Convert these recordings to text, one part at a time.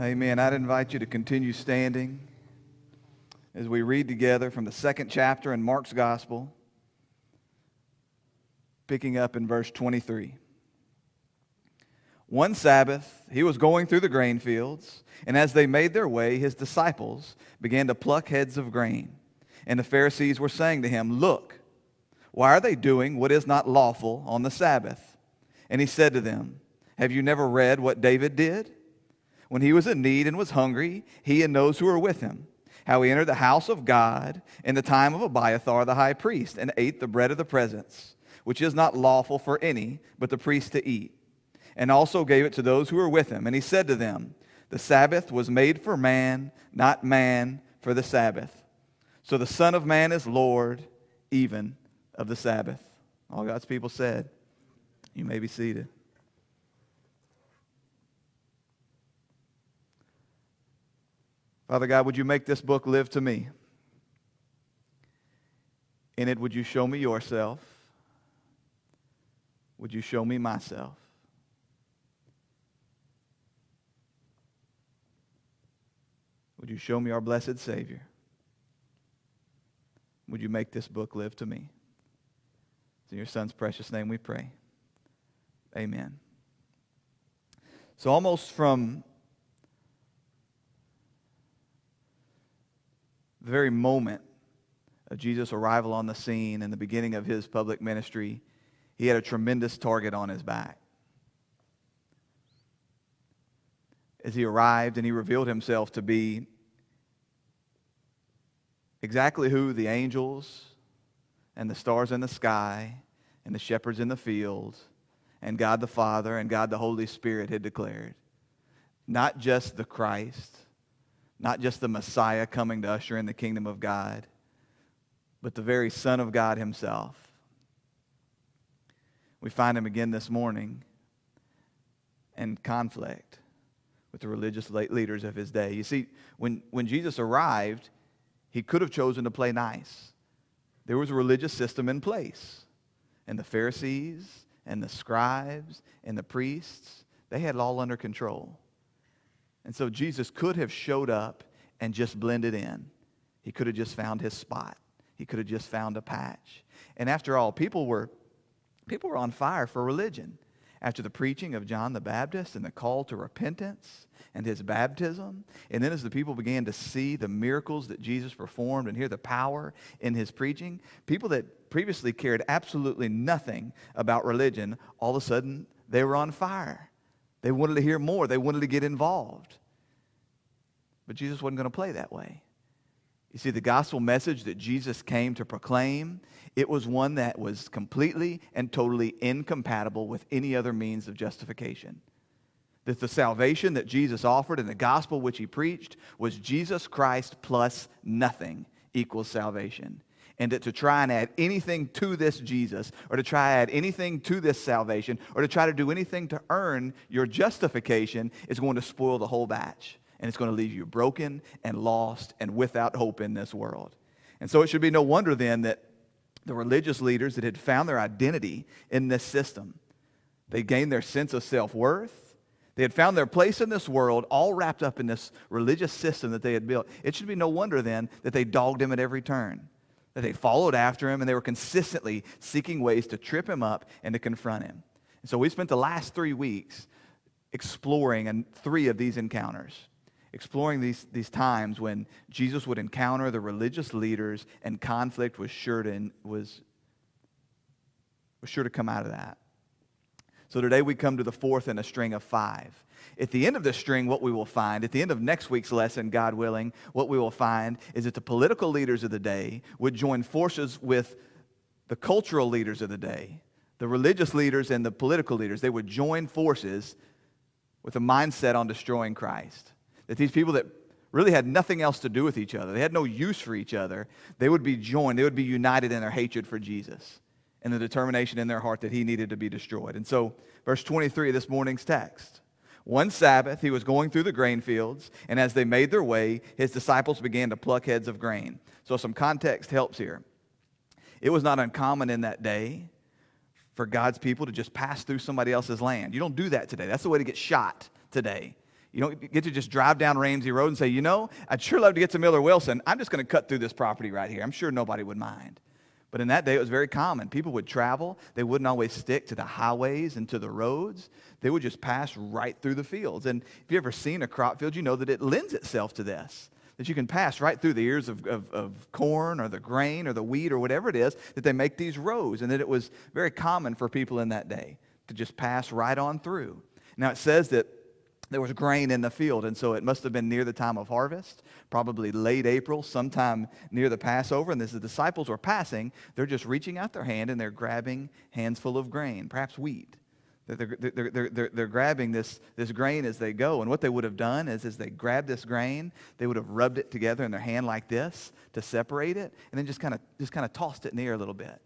Amen. I'd invite you to continue standing as we read together from the second chapter in Mark's Gospel, picking up in verse 23. One Sabbath, he was going through the grain fields, and as they made their way, his disciples began to pluck heads of grain. And the Pharisees were saying to him, Look, why are they doing what is not lawful on the Sabbath? And he said to them, Have you never read what David did? When he was in need and was hungry, he and those who were with him, how he entered the house of God in the time of Abiathar the high priest, and ate the bread of the presence, which is not lawful for any but the priest to eat, and also gave it to those who were with him. And he said to them, The Sabbath was made for man, not man for the Sabbath. So the Son of Man is Lord even of the Sabbath. All God's people said, You may be seated. Father God, would you make this book live to me? In it, would you show me yourself? Would you show me myself? Would you show me our blessed Savior? Would you make this book live to me? It's in your Son's precious name we pray. Amen. So, almost from the very moment of Jesus' arrival on the scene and the beginning of his public ministry, he had a tremendous target on his back. As he arrived and he revealed himself to be exactly who the angels and the stars in the sky and the shepherds in the fields and God the Father and God the Holy Spirit had declared. Not just the Christ, not just the Messiah coming to usher in the kingdom of God, but the very Son of God himself. We find him again this morning in conflict with the religious leaders of his day. You see, when, when Jesus arrived, he could have chosen to play nice. There was a religious system in place. And the Pharisees and the scribes and the priests, they had it all under control. And so Jesus could have showed up and just blended in. He could have just found his spot. He could have just found a patch. And after all, people were, people were on fire for religion. After the preaching of John the Baptist and the call to repentance and his baptism, and then as the people began to see the miracles that Jesus performed and hear the power in his preaching, people that previously cared absolutely nothing about religion, all of a sudden they were on fire. They wanted to hear more, they wanted to get involved. But Jesus wasn't going to play that way. You see, the gospel message that Jesus came to proclaim, it was one that was completely and totally incompatible with any other means of justification. That the salvation that Jesus offered and the gospel which he preached was Jesus Christ plus nothing equals salvation and that to try and add anything to this Jesus or to try and add anything to this salvation or to try to do anything to earn your justification is going to spoil the whole batch. And it's going to leave you broken and lost and without hope in this world. And so it should be no wonder then that the religious leaders that had found their identity in this system, they gained their sense of self worth. They had found their place in this world, all wrapped up in this religious system that they had built. It should be no wonder then that they dogged him at every turn that they followed after him and they were consistently seeking ways to trip him up and to confront him. And so we spent the last three weeks exploring three of these encounters, exploring these, these times when Jesus would encounter the religious leaders and conflict was sure to, was, was sure to come out of that. So today we come to the fourth in a string of five. At the end of the string, what we will find, at the end of next week's lesson, God willing, what we will find is that the political leaders of the day would join forces with the cultural leaders of the day, the religious leaders and the political leaders. They would join forces with a mindset on destroying Christ. That these people that really had nothing else to do with each other, they had no use for each other, they would be joined, they would be united in their hatred for Jesus and the determination in their heart that he needed to be destroyed. And so, verse 23 of this morning's text one Sabbath, he was going through the grain fields, and as they made their way, his disciples began to pluck heads of grain. So, some context helps here. It was not uncommon in that day for God's people to just pass through somebody else's land. You don't do that today. That's the way to get shot today. You don't get to just drive down Ramsey Road and say, you know, I'd sure love to get to Miller Wilson. I'm just going to cut through this property right here. I'm sure nobody would mind. But in that day, it was very common. People would travel. They wouldn't always stick to the highways and to the roads. They would just pass right through the fields. And if you've ever seen a crop field, you know that it lends itself to this. That you can pass right through the ears of, of, of corn or the grain or the wheat or whatever it is, that they make these rows. And that it was very common for people in that day to just pass right on through. Now, it says that there was grain in the field, and so it must have been near the time of harvest, probably late April, sometime near the Passover. And as the disciples were passing, they're just reaching out their hand and they're grabbing hands full of grain, perhaps wheat. They're, they're, they're, they're, they're grabbing this, this grain as they go. And what they would have done is, as they grabbed this grain, they would have rubbed it together in their hand like this to separate it, and then just kind of just kind of tossed it in the air a little bit.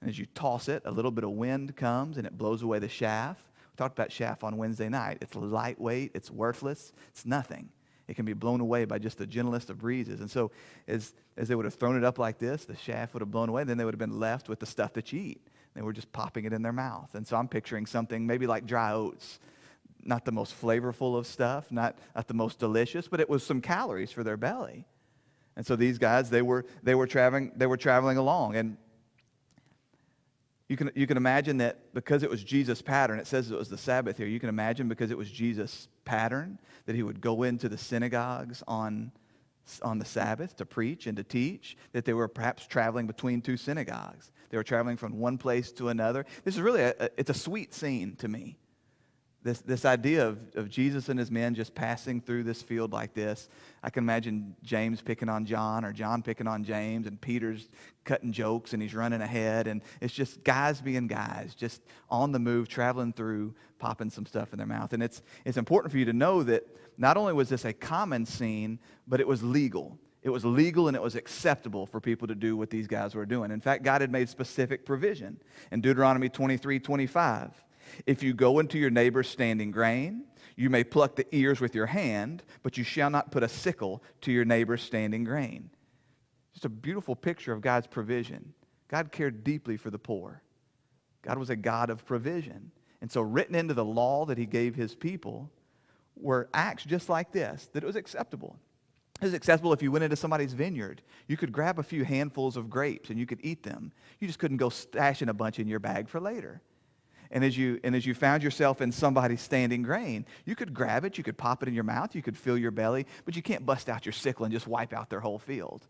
And as you toss it, a little bit of wind comes and it blows away the chaff talked about chaff on Wednesday night. It's lightweight, it's worthless, it's nothing. It can be blown away by just the gentlest of breezes. And so, as, as they would have thrown it up like this, the chaff would have blown away, and then they would have been left with the stuff that you eat. They were just popping it in their mouth. And so, I'm picturing something maybe like dry oats. Not the most flavorful of stuff, not, not the most delicious, but it was some calories for their belly. And so these guys, they were, they were, traveling, they were traveling along. And you can, you can imagine that because it was Jesus' pattern, it says it was the Sabbath here. You can imagine because it was Jesus' pattern that he would go into the synagogues on, on the Sabbath to preach and to teach, that they were perhaps traveling between two synagogues. They were traveling from one place to another. This is really, a, it's a sweet scene to me this, this idea of, of Jesus and his men just passing through this field like this. I can imagine James picking on John or John picking on James and Peter's cutting jokes and he's running ahead. And it's just guys being guys, just on the move, traveling through, popping some stuff in their mouth. And it's, it's important for you to know that not only was this a common scene, but it was legal. It was legal and it was acceptable for people to do what these guys were doing. In fact, God had made specific provision. In Deuteronomy 23 25, if you go into your neighbor's standing grain, you may pluck the ears with your hand, but you shall not put a sickle to your neighbor's standing grain. Just a beautiful picture of God's provision. God cared deeply for the poor. God was a God of provision. And so, written into the law that he gave his people were acts just like this, that it was acceptable. It was acceptable if you went into somebody's vineyard. You could grab a few handfuls of grapes and you could eat them. You just couldn't go stashing a bunch in your bag for later. And as you and as you found yourself in somebody's standing grain, you could grab it, you could pop it in your mouth, you could fill your belly, but you can't bust out your sickle and just wipe out their whole field.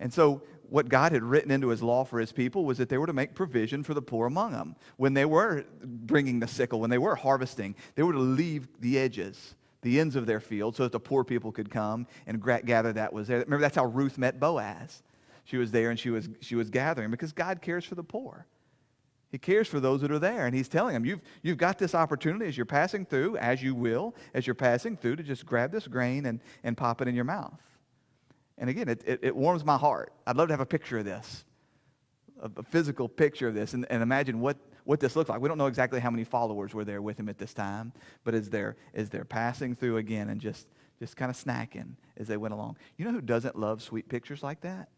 And so, what God had written into his law for his people was that they were to make provision for the poor among them. When they were bringing the sickle, when they were harvesting, they were to leave the edges, the ends of their field, so that the poor people could come and gather that was there. Remember, that's how Ruth met Boaz. She was there and she was, she was gathering because God cares for the poor. He cares for those that are there. And he's telling them, you've, you've got this opportunity as you're passing through, as you will, as you're passing through, to just grab this grain and, and pop it in your mouth. And again, it, it, it warms my heart. I'd love to have a picture of this, a, a physical picture of this, and, and imagine what, what this looks like. We don't know exactly how many followers were there with him at this time, but as they're, as they're passing through again and just, just kind of snacking as they went along. You know who doesn't love sweet pictures like that?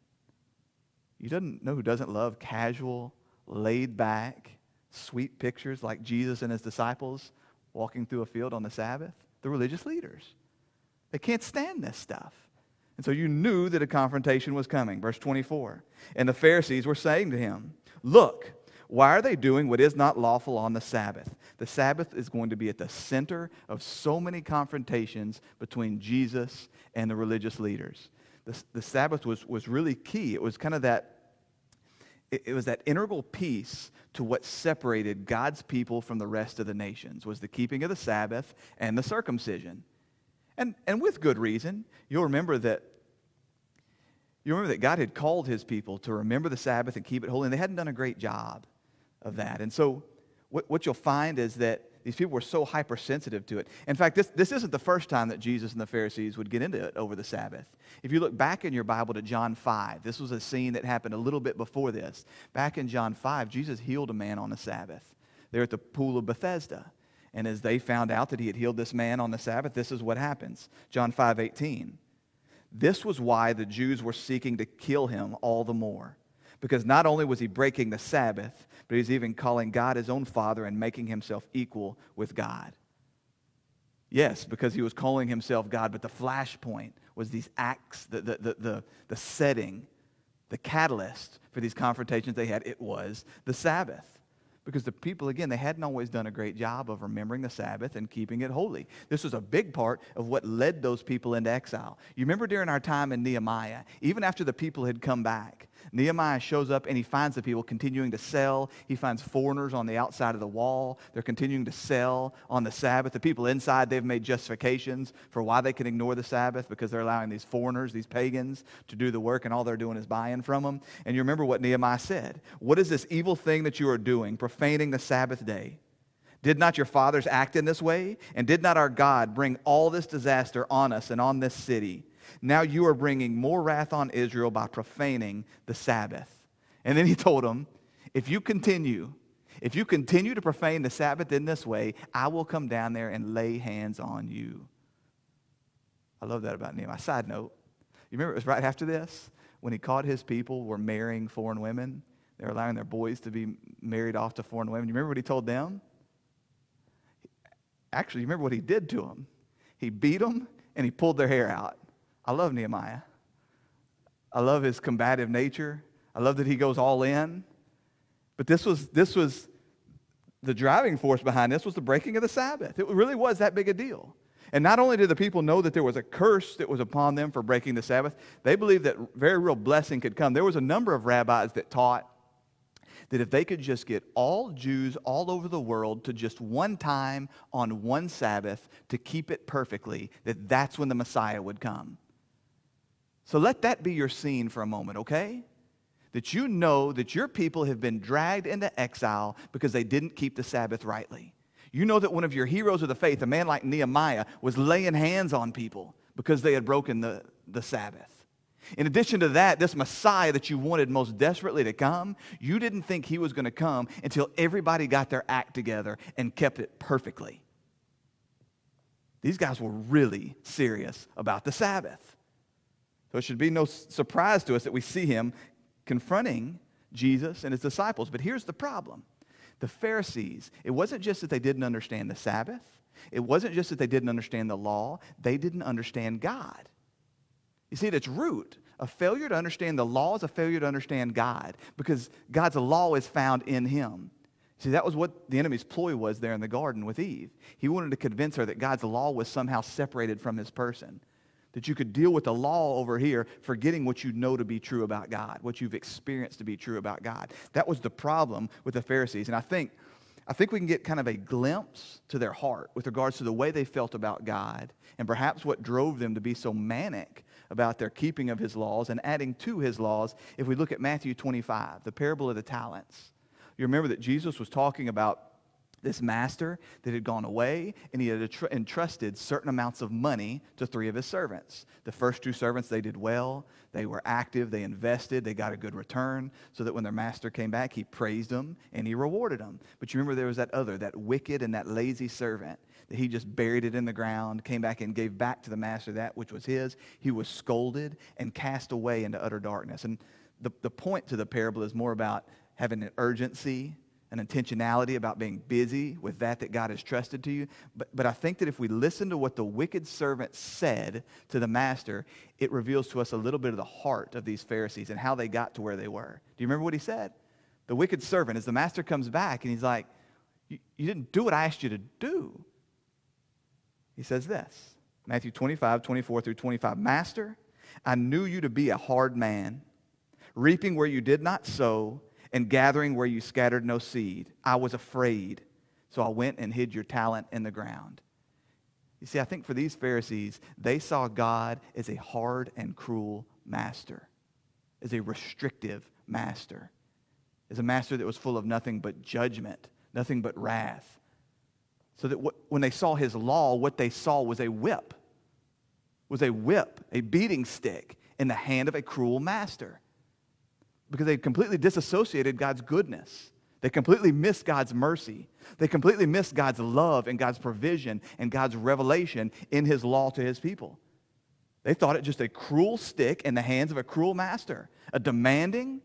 You doesn't know who doesn't love casual, laid back, sweet pictures like Jesus and his disciples walking through a field on the Sabbath? The religious leaders. They can't stand this stuff. And so you knew that a confrontation was coming. Verse 24. And the Pharisees were saying to him, Look, why are they doing what is not lawful on the Sabbath? The Sabbath is going to be at the center of so many confrontations between Jesus and the religious leaders. The, the Sabbath was, was really key. It was kind of that it, was that integral piece to what separated God's people from the rest of the nations was the keeping of the Sabbath and the circumcision. And, and with good reason, you'll remember that you remember that God had called his people to remember the Sabbath and keep it holy, and they hadn't done a great job of that. And so what, what you'll find is that these people were so hypersensitive to it. In fact, this, this isn't the first time that Jesus and the Pharisees would get into it over the Sabbath. If you look back in your Bible to John 5, this was a scene that happened a little bit before this. Back in John 5, Jesus healed a man on the Sabbath. They're at the pool of Bethesda. And as they found out that he had healed this man on the Sabbath, this is what happens. John 5 18. This was why the Jews were seeking to kill him all the more because not only was he breaking the Sabbath, but he's even calling God his own Father and making himself equal with God. Yes, because he was calling himself God, but the flashpoint was these acts, the, the, the, the, the setting, the catalyst for these confrontations they had. It was the Sabbath. Because the people, again, they hadn't always done a great job of remembering the Sabbath and keeping it holy. This was a big part of what led those people into exile. You remember during our time in Nehemiah, even after the people had come back, Nehemiah shows up and he finds the people continuing to sell. He finds foreigners on the outside of the wall. They're continuing to sell on the Sabbath. The people inside, they've made justifications for why they can ignore the Sabbath because they're allowing these foreigners, these pagans, to do the work, and all they're doing is buying from them. And you remember what Nehemiah said What is this evil thing that you are doing, profaning the Sabbath day? Did not your fathers act in this way? And did not our God bring all this disaster on us and on this city? Now you are bringing more wrath on Israel by profaning the Sabbath. And then he told them, if you continue, if you continue to profane the Sabbath in this way, I will come down there and lay hands on you. I love that about Nehemiah. Side note, you remember it was right after this when he caught his people were marrying foreign women. They were allowing their boys to be married off to foreign women. You remember what he told them? Actually, you remember what he did to them? He beat them and he pulled their hair out. I love Nehemiah. I love his combative nature. I love that he goes all in. But this was, this was the driving force behind this was the breaking of the Sabbath. It really was that big a deal. And not only did the people know that there was a curse that was upon them for breaking the Sabbath, they believed that very real blessing could come. There was a number of rabbis that taught that if they could just get all Jews all over the world to just one time on one Sabbath to keep it perfectly, that that's when the Messiah would come. So let that be your scene for a moment, okay? That you know that your people have been dragged into exile because they didn't keep the Sabbath rightly. You know that one of your heroes of the faith, a man like Nehemiah, was laying hands on people because they had broken the, the Sabbath. In addition to that, this Messiah that you wanted most desperately to come, you didn't think he was going to come until everybody got their act together and kept it perfectly. These guys were really serious about the Sabbath. So it should be no surprise to us that we see him confronting Jesus and his disciples. But here's the problem the Pharisees, it wasn't just that they didn't understand the Sabbath, it wasn't just that they didn't understand the law, they didn't understand God. You see, at its root, a failure to understand the law is a failure to understand God because God's law is found in him. See, that was what the enemy's ploy was there in the garden with Eve. He wanted to convince her that God's law was somehow separated from his person that you could deal with the law over here, forgetting what you know to be true about God, what you've experienced to be true about God. That was the problem with the Pharisees. And I think, I think we can get kind of a glimpse to their heart with regards to the way they felt about God and perhaps what drove them to be so manic about their keeping of his laws and adding to his laws if we look at Matthew 25, the parable of the talents. You remember that Jesus was talking about this master that had gone away and he had entrusted certain amounts of money to three of his servants. The first two servants, they did well. They were active. They invested. They got a good return so that when their master came back, he praised them and he rewarded them. But you remember there was that other, that wicked and that lazy servant that he just buried it in the ground, came back and gave back to the master that which was his. He was scolded and cast away into utter darkness. And the, the point to the parable is more about having an urgency an intentionality about being busy with that that God has trusted to you. But, but I think that if we listen to what the wicked servant said to the master, it reveals to us a little bit of the heart of these Pharisees and how they got to where they were. Do you remember what he said? The wicked servant, as the master comes back and he's like, You, you didn't do what I asked you to do. He says this Matthew 25, 24 through 25. Master, I knew you to be a hard man, reaping where you did not sow and gathering where you scattered no seed. I was afraid, so I went and hid your talent in the ground. You see, I think for these Pharisees, they saw God as a hard and cruel master, as a restrictive master, as a master that was full of nothing but judgment, nothing but wrath. So that when they saw his law, what they saw was a whip, was a whip, a beating stick in the hand of a cruel master because they completely disassociated God's goodness. They completely missed God's mercy. They completely missed God's love and God's provision and God's revelation in his law to his people. They thought it just a cruel stick in the hands of a cruel master, a demanding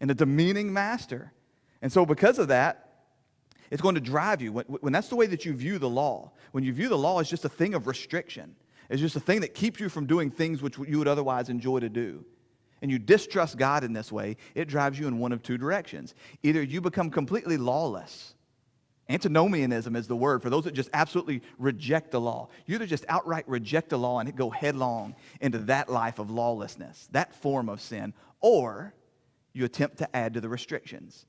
and a demeaning master. And so, because of that, It's going to drive you. When, when that's the way that you view the law, when you view the law as just a thing of restriction, it's just a thing that keeps you from doing things which you would otherwise enjoy to do, and you distrust God in this way, it drives you in one of two directions. Either you become completely lawless. Antinomianism is the word for those that just absolutely reject the law. You either just outright reject the law and go headlong into that life of lawlessness, that form of sin, or you attempt to add to the restrictions.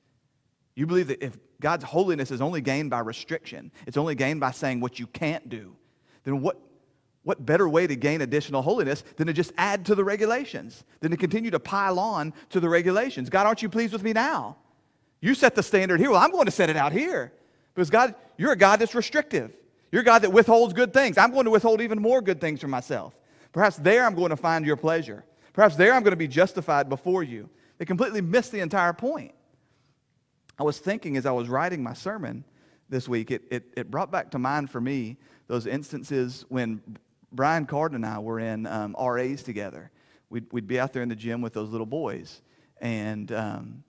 You believe that if God's holiness is only gained by restriction, it's only gained by saying what you can't do, then what, what better way to gain additional holiness than to just add to the regulations, than to continue to pile on to the regulations? God, aren't you pleased with me now? You set the standard here. Well, I'm going to set it out here. Because God, you're a God that's restrictive. You're a God that withholds good things. I'm going to withhold even more good things from myself. Perhaps there I'm going to find your pleasure. Perhaps there I'm going to be justified before you. They completely missed the entire point. I was thinking as I was writing my sermon this week, it, it, it brought back to mind for me those instances when Brian Card and I were in um, RAs together. We'd, we'd be out there in the gym with those little boys. And um,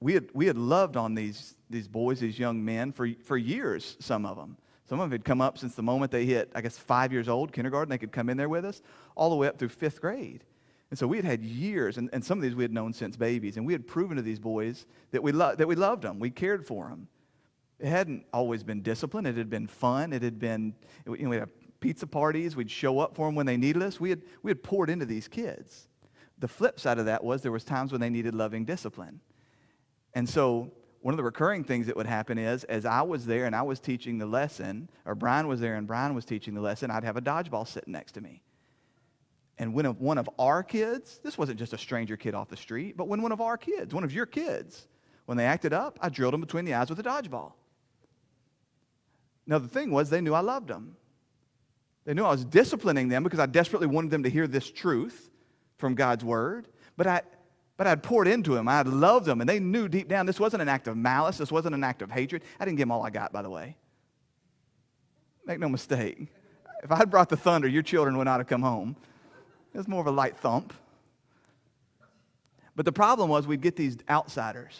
we, had, we had loved on these, these boys, these young men, for, for years, some of them. Some of them had come up since the moment they hit, I guess, five years old, kindergarten. They could come in there with us, all the way up through fifth grade. And so we had had years, and, and some of these we had known since babies, and we had proven to these boys that we, lo- that we loved them, we cared for them. It hadn't always been discipline, it had been fun, it had been, you know, we had pizza parties, we'd show up for them when they needed us. We had, we had poured into these kids. The flip side of that was there was times when they needed loving discipline. And so one of the recurring things that would happen is as I was there and I was teaching the lesson, or Brian was there and Brian was teaching the lesson, I'd have a dodgeball sitting next to me. And when one of our kids, this wasn't just a stranger kid off the street, but when one of our kids, one of your kids, when they acted up, I drilled them between the eyes with a dodgeball. Now, the thing was, they knew I loved them. They knew I was disciplining them because I desperately wanted them to hear this truth from God's word. But I, but I'd poured into them. I'd loved them. And they knew deep down this wasn't an act of malice. This wasn't an act of hatred. I didn't give them all I got, by the way. Make no mistake. If I had brought the thunder, your children would not have come home. It was more of a light thump. But the problem was we'd get these outsiders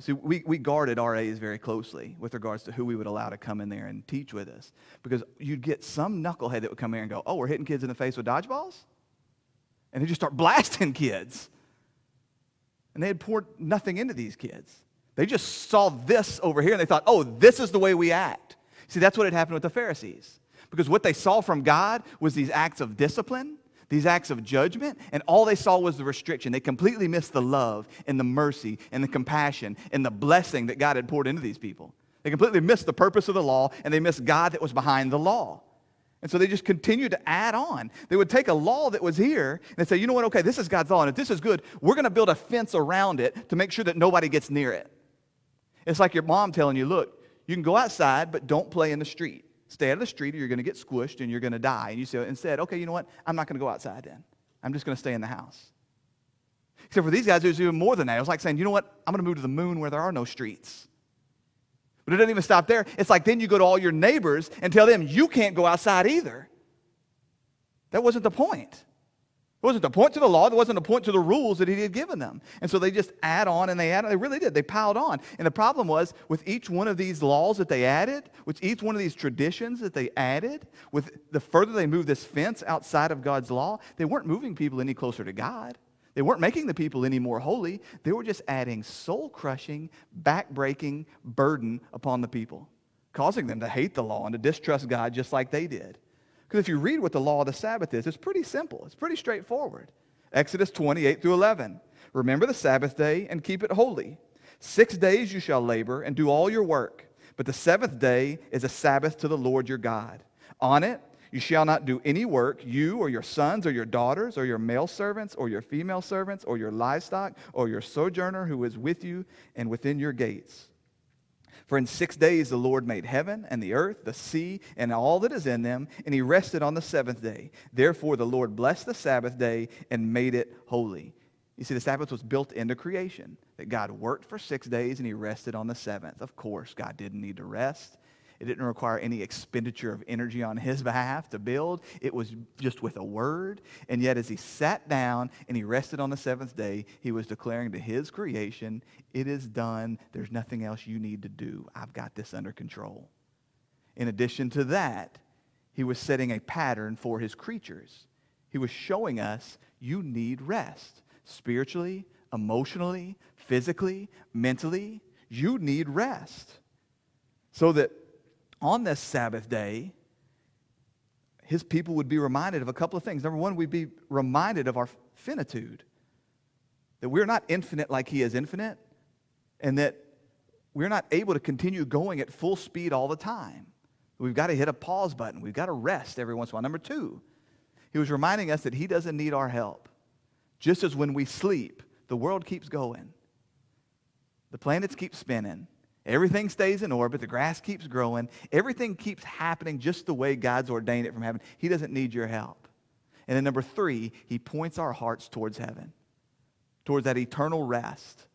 See, we, we guarded RAs very closely with regards to who we would allow to come in there and teach with us. Because you'd get some knucklehead that would come here and go, oh, we're hitting kids in the face with dodgeballs? And they just start blasting kids. And they had poured nothing into these kids. They just saw this over here and they thought, oh, this is the way we act. See, that's what had happened with the Pharisees. Because what they saw from God was these acts of discipline these acts of judgment, and all they saw was the restriction. They completely missed the love and the mercy and the compassion and the blessing that God had poured into these people. They completely missed the purpose of the law, and they missed God that was behind the law. And so they just continued to add on. They would take a law that was here and say, you know what, okay, this is God's law, and if this is good, we're going to build a fence around it to make sure that nobody gets near it. It's like your mom telling you, look, you can go outside, but don't play in the street. Stay out of the street or you're going to get squished and you're going to die. And you say, instead, okay, you know what? I'm not going to go outside then. I'm just going to stay in the house. Except for these guys, it was even more than that. It was like saying, you know what? I'm going to move to the moon where there are no streets. But it doesn't even stop there. It's like then you go to all your neighbors and tell them you can't go outside either. That wasn't the point. It wasn't a point to the law. It wasn't a point to the rules that he had given them. And so they just add on and they add, they really did. They piled on. And the problem was with each one of these laws that they added, with each one of these traditions that they added, with the further they moved this fence outside of God's law, they weren't moving people any closer to God. They weren't making the people any more holy. They were just adding soul crushing, back breaking burden upon the people, causing them to hate the law and to distrust God just like they did. Because if you read what the law of the Sabbath is, it's pretty simple, it's pretty straightforward. Exodus 28 through 11. Remember the Sabbath day and keep it holy. Six days you shall labor and do all your work, but the seventh day is a Sabbath to the Lord your God. On it you shall not do any work, you or your sons or your daughters or your male servants or your female servants or your livestock or your sojourner who is with you and within your gates. For in six days the Lord made heaven and the earth, the sea, and all that is in them, and he rested on the seventh day. Therefore the Lord blessed the Sabbath day and made it holy. You see, the Sabbath was built into creation, that God worked for six days and he rested on the seventh. Of course, God didn't need to rest. It didn't require any expenditure of energy on his behalf to build. It was just with a word. And yet, as he sat down and he rested on the seventh day, he was declaring to his creation, It is done. There's nothing else you need to do. I've got this under control. In addition to that, he was setting a pattern for his creatures. He was showing us you need rest spiritually, emotionally, physically, mentally. You need rest. So that on this Sabbath day, his people would be reminded of a couple of things. Number one, we'd be reminded of our finitude, that we're not infinite like he is infinite, and that we're not able to continue going at full speed all the time. We've got to hit a pause button. We've got to rest every once in a while. Number two, he was reminding us that he doesn't need our help. Just as when we sleep, the world keeps going, the planets keep spinning, everything stays in orbit, the grass keeps growing, everything keeps happening just the way God's ordained it from heaven. He doesn't need your help. And then number three, he points our hearts towards heaven, towards that eternal rest.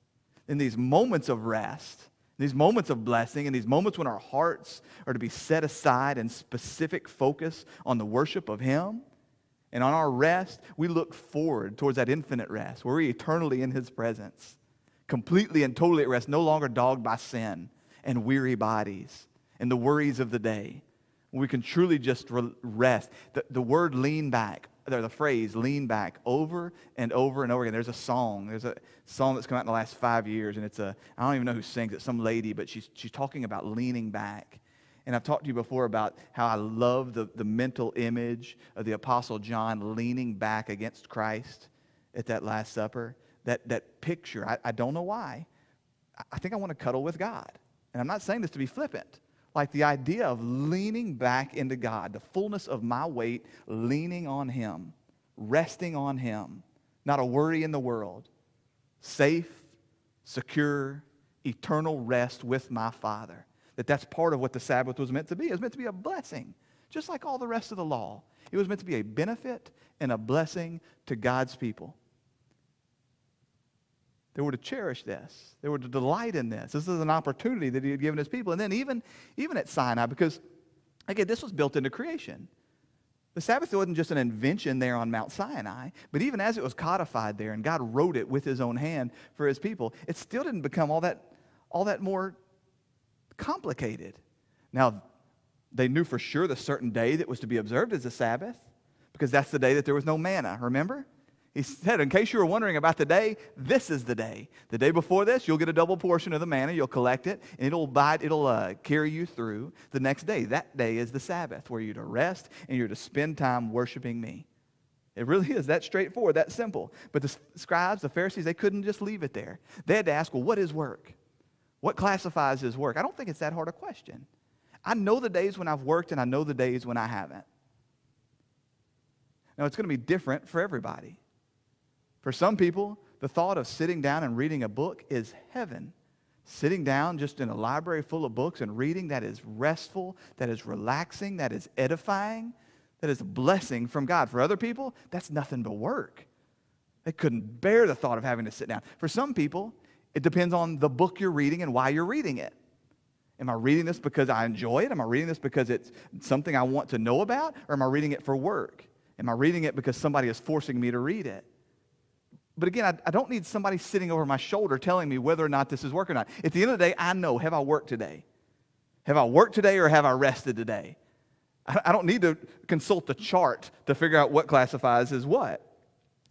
In these moments of rest, these moments of blessing, and these moments when our hearts are to be set aside in specific focus on the worship of Him, and on our rest, we look forward towards that infinite rest where we're eternally in His presence, completely and totally at rest, no longer dogged by sin and weary bodies and the worries of the day. We can truly just rest. The, the word lean back, or the phrase lean back over and over and over again. There's a song. There's a song that's come out in the last five years, and it's a, I don't even know who sings it, some lady, but she's, she's talking about leaning back. And I've talked to you before about how I love the, the mental image of the Apostle John leaning back against Christ at that Last Supper. That, that picture, I, I don't know why. I think I want to cuddle with God. And I'm not saying this to be flippant. Like the idea of leaning back into God, the fullness of my weight, leaning on Him, resting on Him, not a worry in the world, safe, secure, eternal rest with my Father that that's part of what the Sabbath was meant to be. It was meant to be a blessing, just like all the rest of the law. It was meant to be a benefit and a blessing to God's people. They were to cherish this. They were to delight in this. This is an opportunity that he had given his people. And then even, even at Sinai, because, again, this was built into creation. The Sabbath wasn't just an invention there on Mount Sinai, but even as it was codified there and God wrote it with his own hand for his people, it still didn't become all that, all that more complicated. Now, they knew for sure the certain day that was to be observed as a Sabbath because that's the day that there was no manna, remember? He said, in case you were wondering about the day, this is the day. The day before this, you'll get a double portion of the manna. You'll collect it, and it'll, bite, it'll uh, carry you through the next day. That day is the Sabbath, where you're to rest and you're to spend time worshiping me. It really is that straightforward, that simple. But the scribes, the Pharisees, they couldn't just leave it there. They had to ask, well, what is work? What classifies as work? I don't think it's that hard a question. I know the days when I've worked and I know the days when I haven't. Now, it's going to be different for everybody. For some people, the thought of sitting down and reading a book is heaven. Sitting down just in a library full of books and reading, that is restful, that is relaxing, that is edifying, that is a blessing from God. For other people, that's nothing but work. They couldn't bear the thought of having to sit down. For some people, it depends on the book you're reading and why you're reading it. Am I reading this because I enjoy it? Am I reading this because it's something I want to know about? Or am I reading it for work? Am I reading it because somebody is forcing me to read it? But again, I, I, don't need somebody sitting over my shoulder telling me whether or not this is work or not. At the end of the day, I know have I worked today? Have I worked today or have I rested today? I, I don't need to consult the chart to figure out what classifies as what.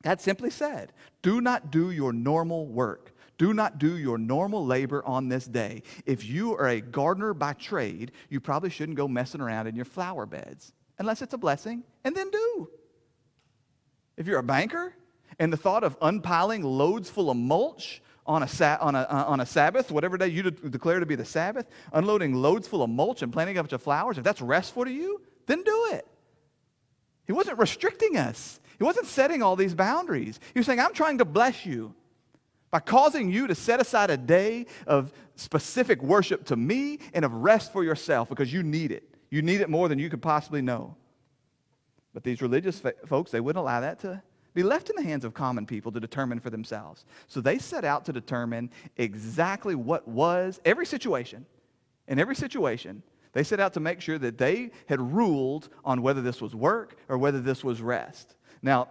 God simply said, do not do your normal work. Do not do your normal labor on this day. If you are a gardener by trade, you probably shouldn't go messing around in your flower beds unless it's a blessing, and then do. If you're a banker and the thought of unpiling loads full of mulch on a, sa- on a, uh, on a Sabbath, whatever day you de- declare to be the Sabbath, unloading loads full of mulch and planting a bunch of flowers, if that's restful to you, then do it. He wasn't restricting us. He wasn't setting all these boundaries. He was saying, I'm trying to bless you by causing you to set aside a day of specific worship to me and of rest for yourself because you need it. You need it more than you could possibly know. But these religious fa- folks, they wouldn't allow that to be left in the hands of common people to determine for themselves. So they set out to determine exactly what was every situation. In every situation, They set out to make sure that they had ruled on whether this was work or whether this was rest. Now,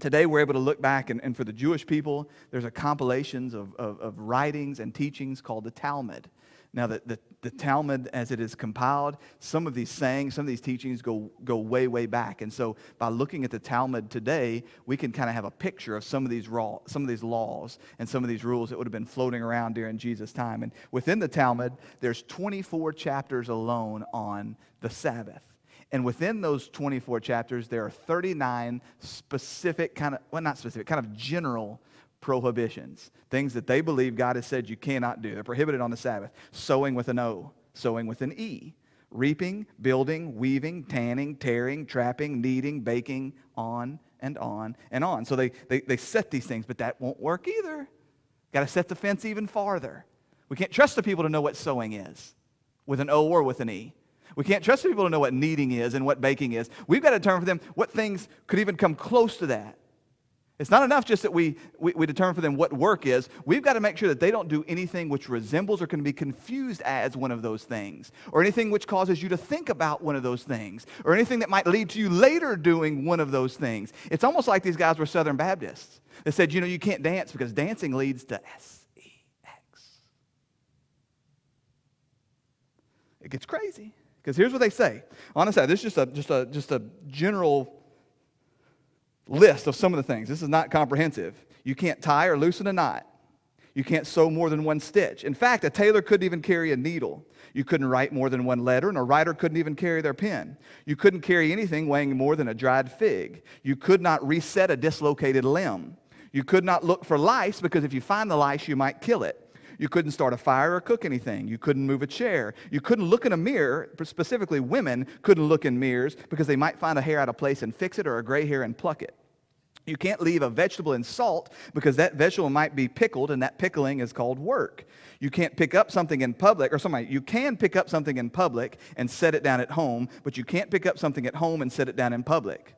today we're able to look back, and, and for the Jewish people, there's a compilations of, of, of writings and teachings called the Talmud. Now, the, the, the, Talmud, as it is compiled, some of these sayings, some of these teachings go, go way, way back. And so, by looking at the Talmud today, we can kind of have a picture of some of these raw, some of these laws and some of these rules that would have been floating around during Jesus' time. And within the Talmud, there's 24 chapters alone on the Sabbath. And within those 24 chapters, there are 39 specific, kind of, well, not specific, kind of general prohibitions, things that they believe God has said you cannot do. They're prohibited on the Sabbath. Sowing with an O, sowing with an E, reaping, building, weaving, tanning, tearing, trapping, kneading, baking, on and on and on. So they, they, they set these things, but that won't work either. Got to set the fence even farther. We can't trust the people to know what sowing is with an O or with an E. We can't trust people to know what kneading is and what baking is. We've got to determine for them what things could even come close to that. It's not enough just that we, we, we, determine for them what work is. We've got to make sure that they don't do anything which resembles or can be confused as one of those things, or anything which causes you to think about one of those things, or anything that might lead to you later doing one of those things. It's almost like these guys were Southern Baptists. They said, you know, you can't dance because dancing leads to S E X. It gets crazy. Because here's what they say. Honestly, this is just a, just a, just a general list of some of the things. This is not comprehensive. You can't tie or loosen a knot. You can't sew more than one stitch. In fact, a tailor couldn't even carry a needle. You couldn't write more than one letter, and a writer couldn't even carry their pen. You couldn't carry anything weighing more than a dried fig. You could not reset a dislocated limb. You could not look for lice because if you find the lice, you might kill it. You couldn't start a fire or cook anything. You couldn't move a chair. You couldn't look in a mirror. Specifically, women couldn't look in mirrors because they might find a hair out of place and fix it or a gray hair and pluck it. You can't leave a vegetable in salt because that vegetable might be pickled and that pickling is called work. You can't pick up something in public, or somebody, you can pick up something in public and set it down at home, but you can't pick up something at home and set it down in public.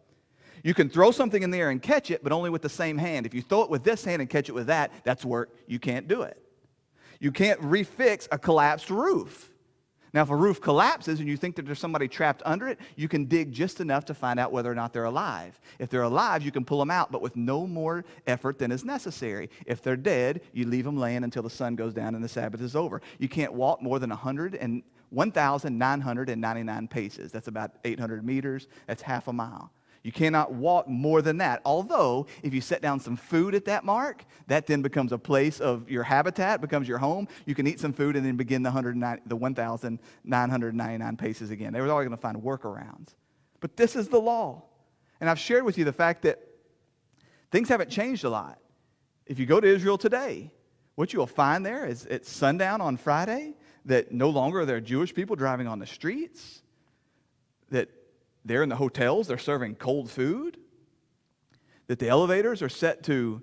You can throw something in there and catch it, but only with the same hand. If you throw it with this hand and catch it with that, that's work. You can't do it. You can't refix a collapsed roof. Now, if a roof collapses and you think that there's somebody trapped under it, you can dig just enough to find out whether or not they're alive. If they're alive, you can pull them out, but with no more effort than is necessary. If they're dead, you leave them laying until the sun goes down and the Sabbath is over. You can't walk more than 100 and 1,999 paces. That's about 800 meters. That's half a mile. You cannot walk more than that. Although, if you set down some food at that mark, that then becomes a place of your habitat, becomes your home. You can eat some food and then begin the, the 1,999 paces again. They were always going to find workarounds. But this is the law. And I've shared with you the fact that things haven't changed a lot. If you go to Israel today, what you'll find there is at sundown on Friday that no longer are there Jewish people driving on the streets, they're in the hotels, they're serving cold food, that the elevators are set to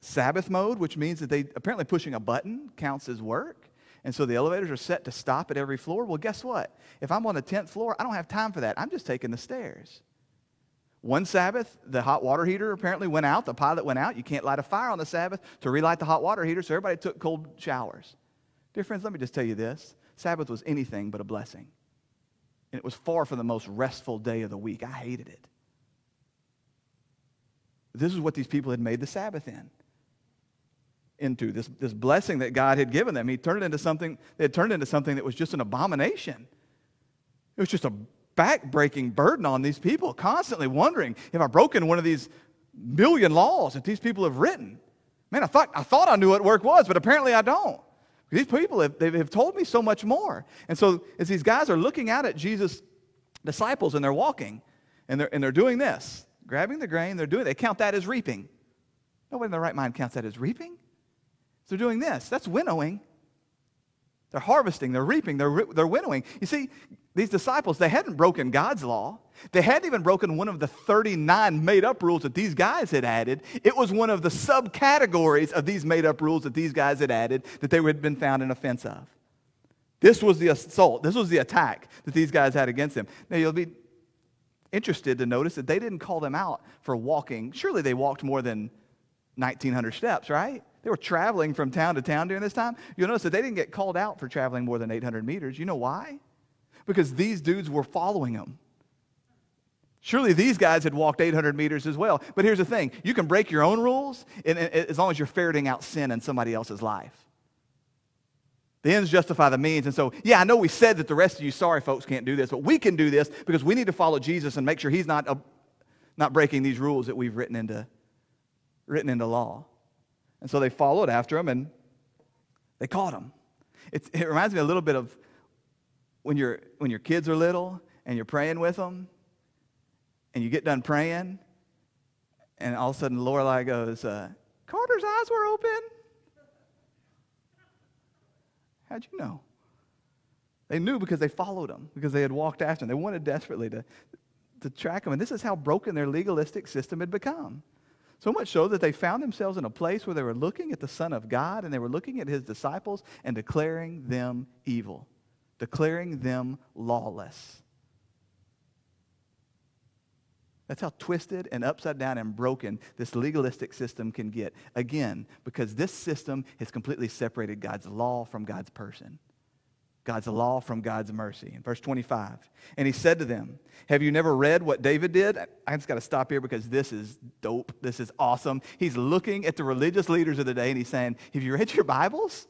Sabbath mode, which means that they apparently pushing a button counts as work. And so the elevators are set to stop at every floor. Well, guess what? If I'm on the 10th floor, I don't have time for that. I'm just taking the stairs. One Sabbath, the hot water heater apparently went out. The pilot went out. You can't light a fire on the Sabbath to relight the hot water heater, so everybody took cold showers. Dear friends, let me just tell you this Sabbath was anything but a blessing. And it was far from the most restful day of the week. I hated it. This is what these people had made the Sabbath in. Into this, this blessing that God had given them. He turned it into something, they had turned into something that was just an abomination. It was just a back-breaking burden on these people, constantly wondering if I've broken one of these million laws that these people have written. Man, I thought I thought I knew what work was, but apparently I don't. These people have, have told me so much more. And so as these guys are looking out at Jesus' disciples and they're walking and they're, and they're doing this, grabbing the grain, they're doing, they count that as reaping. Nobody in their right mind counts that as reaping. So they're doing this. That's winnowing. They're harvesting, they're reaping, they're, they're winnowing. You see, these disciples, they hadn't broken God's law. They hadn't even broken one of the 39 made up rules that these guys had added. It was one of the subcategories of these made up rules that these guys had added that they had been found in offense of. This was the assault, this was the attack that these guys had against them. Now, you'll be interested to notice that they didn't call them out for walking. Surely they walked more than 1,900 steps, right? They were traveling from town to town during this time. You'll notice that they didn't get called out for traveling more than 800 meters. You know why? because these dudes were following him. Surely these guys had walked 800 meters as well. But here's the thing you can break your own rules as long as you're ferreting out sin in somebody else's life. The ends justify the means. And so, yeah, I know we said that the rest of you sorry folks can't do this, but we can do this because we need to follow Jesus and make sure he's not, uh, not breaking these rules that we've written into, written into law. And so they followed after him and they caught him. It's, it reminds me a little bit of when, you when your kids are little and you're praying with them and you get done praying and all of a sudden Lorelai goes, uh, Carter's eyes were open. How'd you know? They knew because they followed him, because they had walked after him. They wanted desperately to, to track him. And this is how broken their legalistic system had become. So much so that they found themselves in a place where they were looking at the Son of God and they were looking at his disciples and declaring them evil, declaring them lawless. That's how twisted and upside down and broken this legalistic system can get. Again, because this system has completely separated God's law from God's person. God's law from God's mercy. In verse 25, and he said to them, Have you never read what David did? I just got to stop here because this is dope. This is awesome. He's looking at the religious leaders of the day and he's saying, Have you read your Bibles?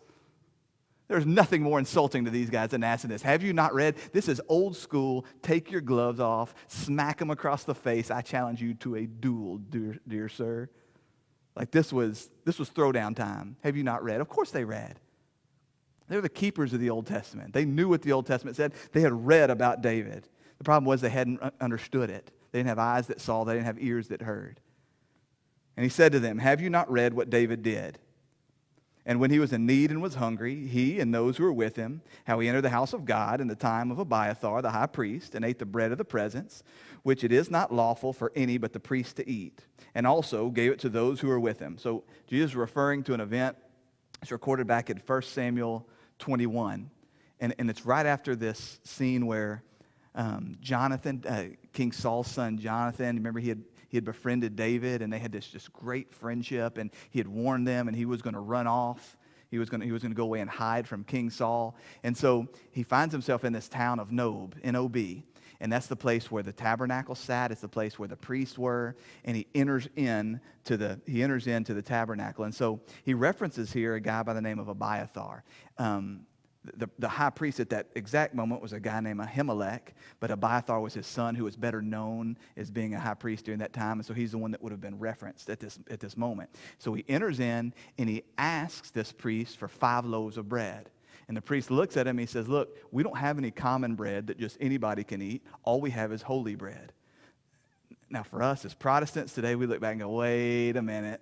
There's nothing more insulting to these guys than asking this. Have you not read? This is old school. Take your gloves off, smack them across the face. I challenge you to a duel, dear, dear sir. Like this was this was throwdown time. Have you not read? Of course they read. They were the keepers of the Old Testament. They knew what the Old Testament said. They had read about David. The problem was they hadn't understood it. They didn't have eyes that saw, they didn't have ears that heard. And he said to them, Have you not read what David did? And when he was in need and was hungry, he and those who were with him, how he entered the house of God in the time of Abiathar, the high priest, and ate the bread of the presence, which it is not lawful for any but the priest to eat, and also gave it to those who were with him. So Jesus is referring to an event. It's recorded back in 1 Samuel 21. And, and it's right after this scene where um, Jonathan, uh, King Saul's son Jonathan, remember he had he had befriended David and they had this just great friendship and he had warned them and he was going to run off. He was going to, he was going to go away and hide from King Saul. And so he finds himself in this town of Nob, N-O-B. And that's the place where the tabernacle sat. It's the place where the priests were. And he enters in to the, he enters into the tabernacle. And so he references here a guy by the name of Abiathar. Um, the, the high priest at that exact moment was a guy named Ahimelech, but Abiathar was his son, who was better known as being a high priest during that time. And so he's the one that would have been referenced at this, at this moment. So he enters in and he asks this priest for five loaves of bread. And the priest looks at him he says, Look, we don't have any common bread that just anybody can eat. All we have is holy bread. Now, for us as Protestants today, we look back and go, Wait a minute.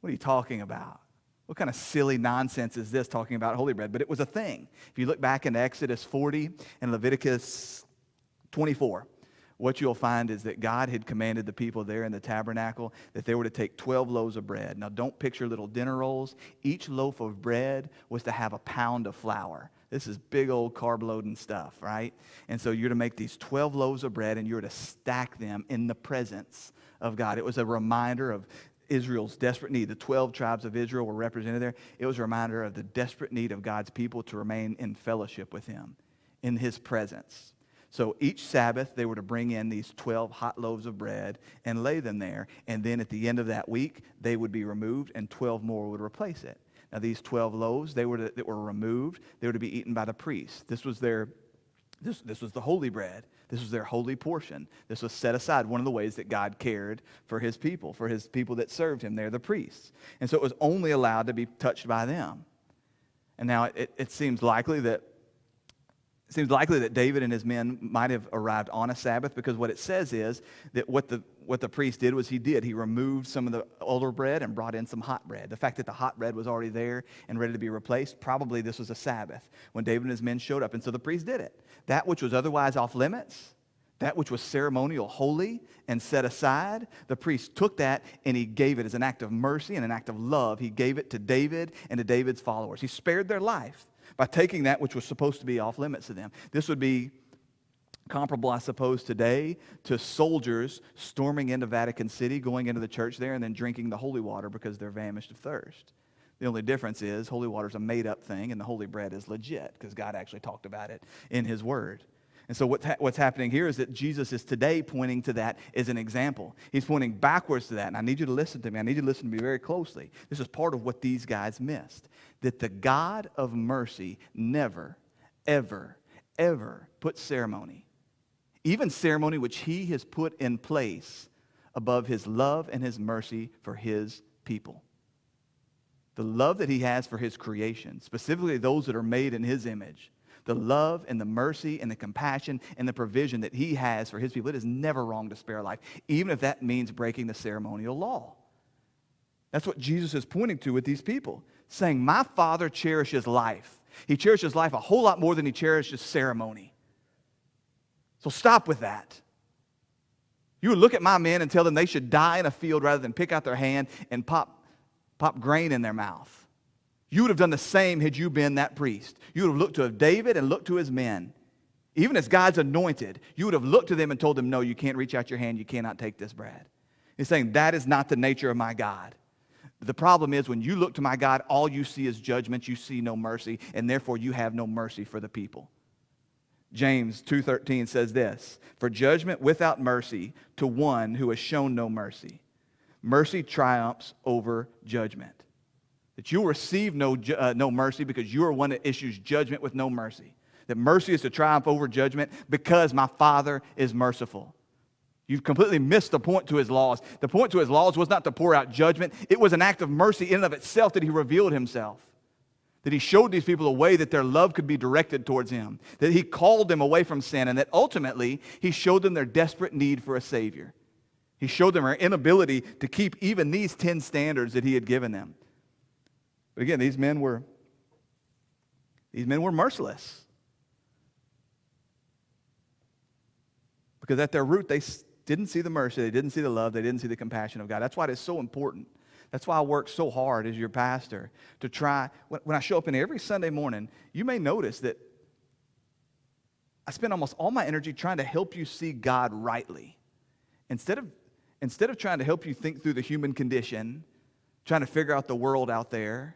What are you talking about? What kind of silly nonsense is this talking about holy bread? But it was a thing. If you look back in Exodus 40 and Leviticus 24, what you'll find is that God had commanded the people there in the tabernacle that they were to take 12 loaves of bread. Now, don't picture little dinner rolls. Each loaf of bread was to have a pound of flour. This is big old carb loading stuff, right? And so you're to make these 12 loaves of bread and you're to stack them in the presence of God. It was a reminder of Israel's desperate need. The 12 tribes of Israel were represented there. It was a reminder of the desperate need of God's people to remain in fellowship with Him, in His presence. So each Sabbath, they were to bring in these 12 hot loaves of bread and lay them there. And then at the end of that week, they would be removed and 12 more would replace it. Now, these 12 loaves, they were to, that were removed, they were to be eaten by the priests. This was their, this, this was the holy bread. This was their holy portion. This was set aside, one of the ways that God cared for his people, for his people that served him. They're the priests. And so it was only allowed to be touched by them. And now it, it seems likely that it seems likely that David and his men might have arrived on a Sabbath because what it says is that what the, what the priest did was he did. He removed some of the older bread and brought in some hot bread. The fact that the hot bread was already there and ready to be replaced, probably this was a Sabbath when David and his men showed up. And so the priest did it. That which was otherwise off limits, that which was ceremonial holy and set aside, the priest took that and he gave it as an act of mercy and an act of love. He gave it to David and to David's followers. He spared their life by taking that which was supposed to be off limits to them. This would be comparable, I suppose, today to soldiers storming into Vatican City, going into the church there, and then drinking the holy water because they're famished of thirst. The only difference is holy water is a made up thing and the holy bread is legit because God actually talked about it in His Word. And so, what's, ha- what's happening here is that Jesus is today pointing to that as an example. He's pointing backwards to that. And I need you to listen to me. I need you to listen to me very closely. This is part of what these guys missed that the God of mercy never, ever, ever put ceremony, even ceremony which He has put in place, above His love and His mercy for His people. The love that He has for His creation, specifically those that are made in His image the love and the mercy and the compassion and the provision that he has for his people. It is never wrong to spare life, even if that means breaking the ceremonial law. That's what Jesus is pointing to with these people, saying, My Father cherishes life. He cherishes life a whole lot more than he cherishes ceremony. So stop with that. You would look at my men and tell them they should die in a field rather than pick out their hand and pop, pop grain in their mouth. You would have done the same had you been that priest. You would have looked to David and looked to his men. Even as God's anointed, you would have looked to them and told them, No, you can't reach out your hand. You cannot take this bread. He's saying, That is not the nature of my God. The problem is when you look to my God, all you see is judgment. You see no mercy, and therefore you have no mercy for the people. James 2:13 says this, "For judgment without mercy to one who has shown no mercy. Mercy triumphs over judgment." That you'll receive no, uh, no mercy because you are one that issues judgment with no mercy. That mercy is to triumph over judgment because my Father is merciful. You've completely missed the point to his laws. The point to his laws was not to pour out judgment, it was an act of mercy in and of itself that he revealed himself. That he showed these people a way that their love could be directed towards him. That he called them away from sin, and that ultimately he showed them their desperate need for a Savior. He showed them their inability to keep even these 10 standards that he had given them. But again, these men were these men were merciless. Because at their root, they didn't see the mercy, they didn't see the love, they didn't see the compassion of God. That's why it is so important. That's why I work so hard as your pastor to try. When I show up in every Sunday morning, you may notice that I spend almost all my energy trying to help you see God rightly. Instead of, instead of trying to help you think through the human condition, trying to figure out the world out there,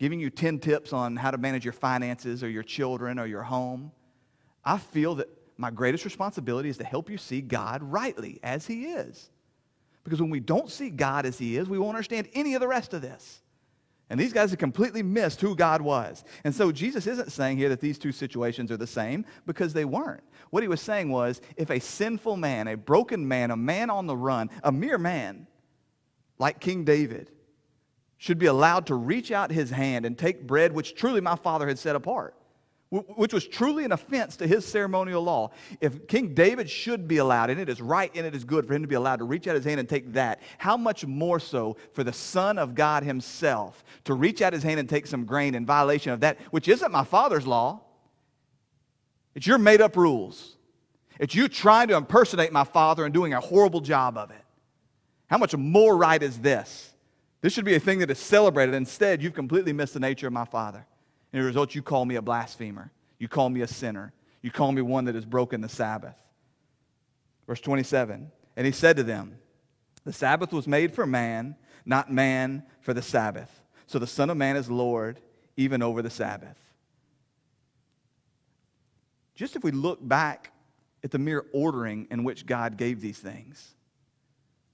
giving you 10 tips on how to manage your finances or your children or your home. I feel that my greatest responsibility is to help you see God rightly as He is. Because when we don't see God as He is, we won't understand any of the rest of this. And these guys have completely missed who God was. And so Jesus isn't saying here that these two situations are the same because they weren't. What he was saying was if a sinful man, a broken man, a man on the run, a mere man like King David, should be allowed to reach out his hand and take bread which truly my father had set apart, which was truly an offense to his ceremonial law. If King David should be allowed, and it is right and it is good for him to be allowed to reach out his hand and take that, how much more so for the Son of God himself to reach out his hand and take some grain in violation of that, which isn't my father's law? It's your made up rules. It's you trying to impersonate my father and doing a horrible job of it. How much more right is this? This should be a thing that is celebrated. Instead, you've completely missed the nature of my Father. And as a result, you call me a blasphemer. You call me a sinner. You call me one that has broken the Sabbath. Verse 27 And he said to them, The Sabbath was made for man, not man for the Sabbath. So the Son of Man is Lord even over the Sabbath. Just if we look back at the mere ordering in which God gave these things,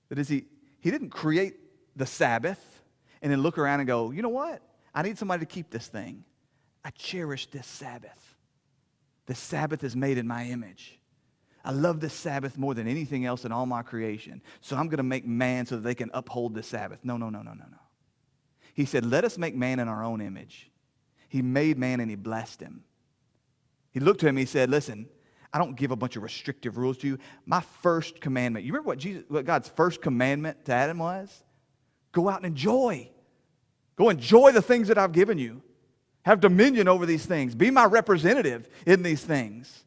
that is, he, he didn't create the Sabbath and then look around and go, you know what? I need somebody to keep this thing. I cherish this Sabbath. The Sabbath is made in my image. I love the Sabbath more than anything else in all my creation. So I'm going to make man so that they can uphold the Sabbath. No, no, no, no, no, no. He said, let us make man in our own image. He made man and he blessed him. He looked to him and he said, listen, I don't give a bunch of restrictive rules to you. My first commandment, you remember what, Jesus, what God's first commandment to Adam was? Go out and enjoy. Go enjoy the things that I've given you. Have dominion over these things. Be my representative in these things.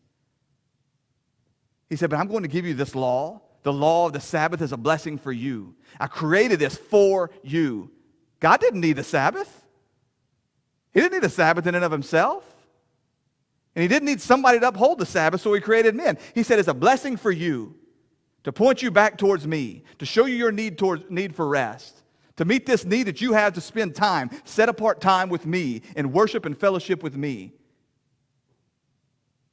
He said, But I'm going to give you this law. The law of the Sabbath is a blessing for you. I created this for you. God didn't need the Sabbath. He didn't need the Sabbath in and of himself. And he didn't need somebody to uphold the Sabbath, so he created men. He said, It's a blessing for you to point you back towards me, to show you your need, towards, need for rest to meet this need that you have to spend time, set apart time with me, and worship and fellowship with me,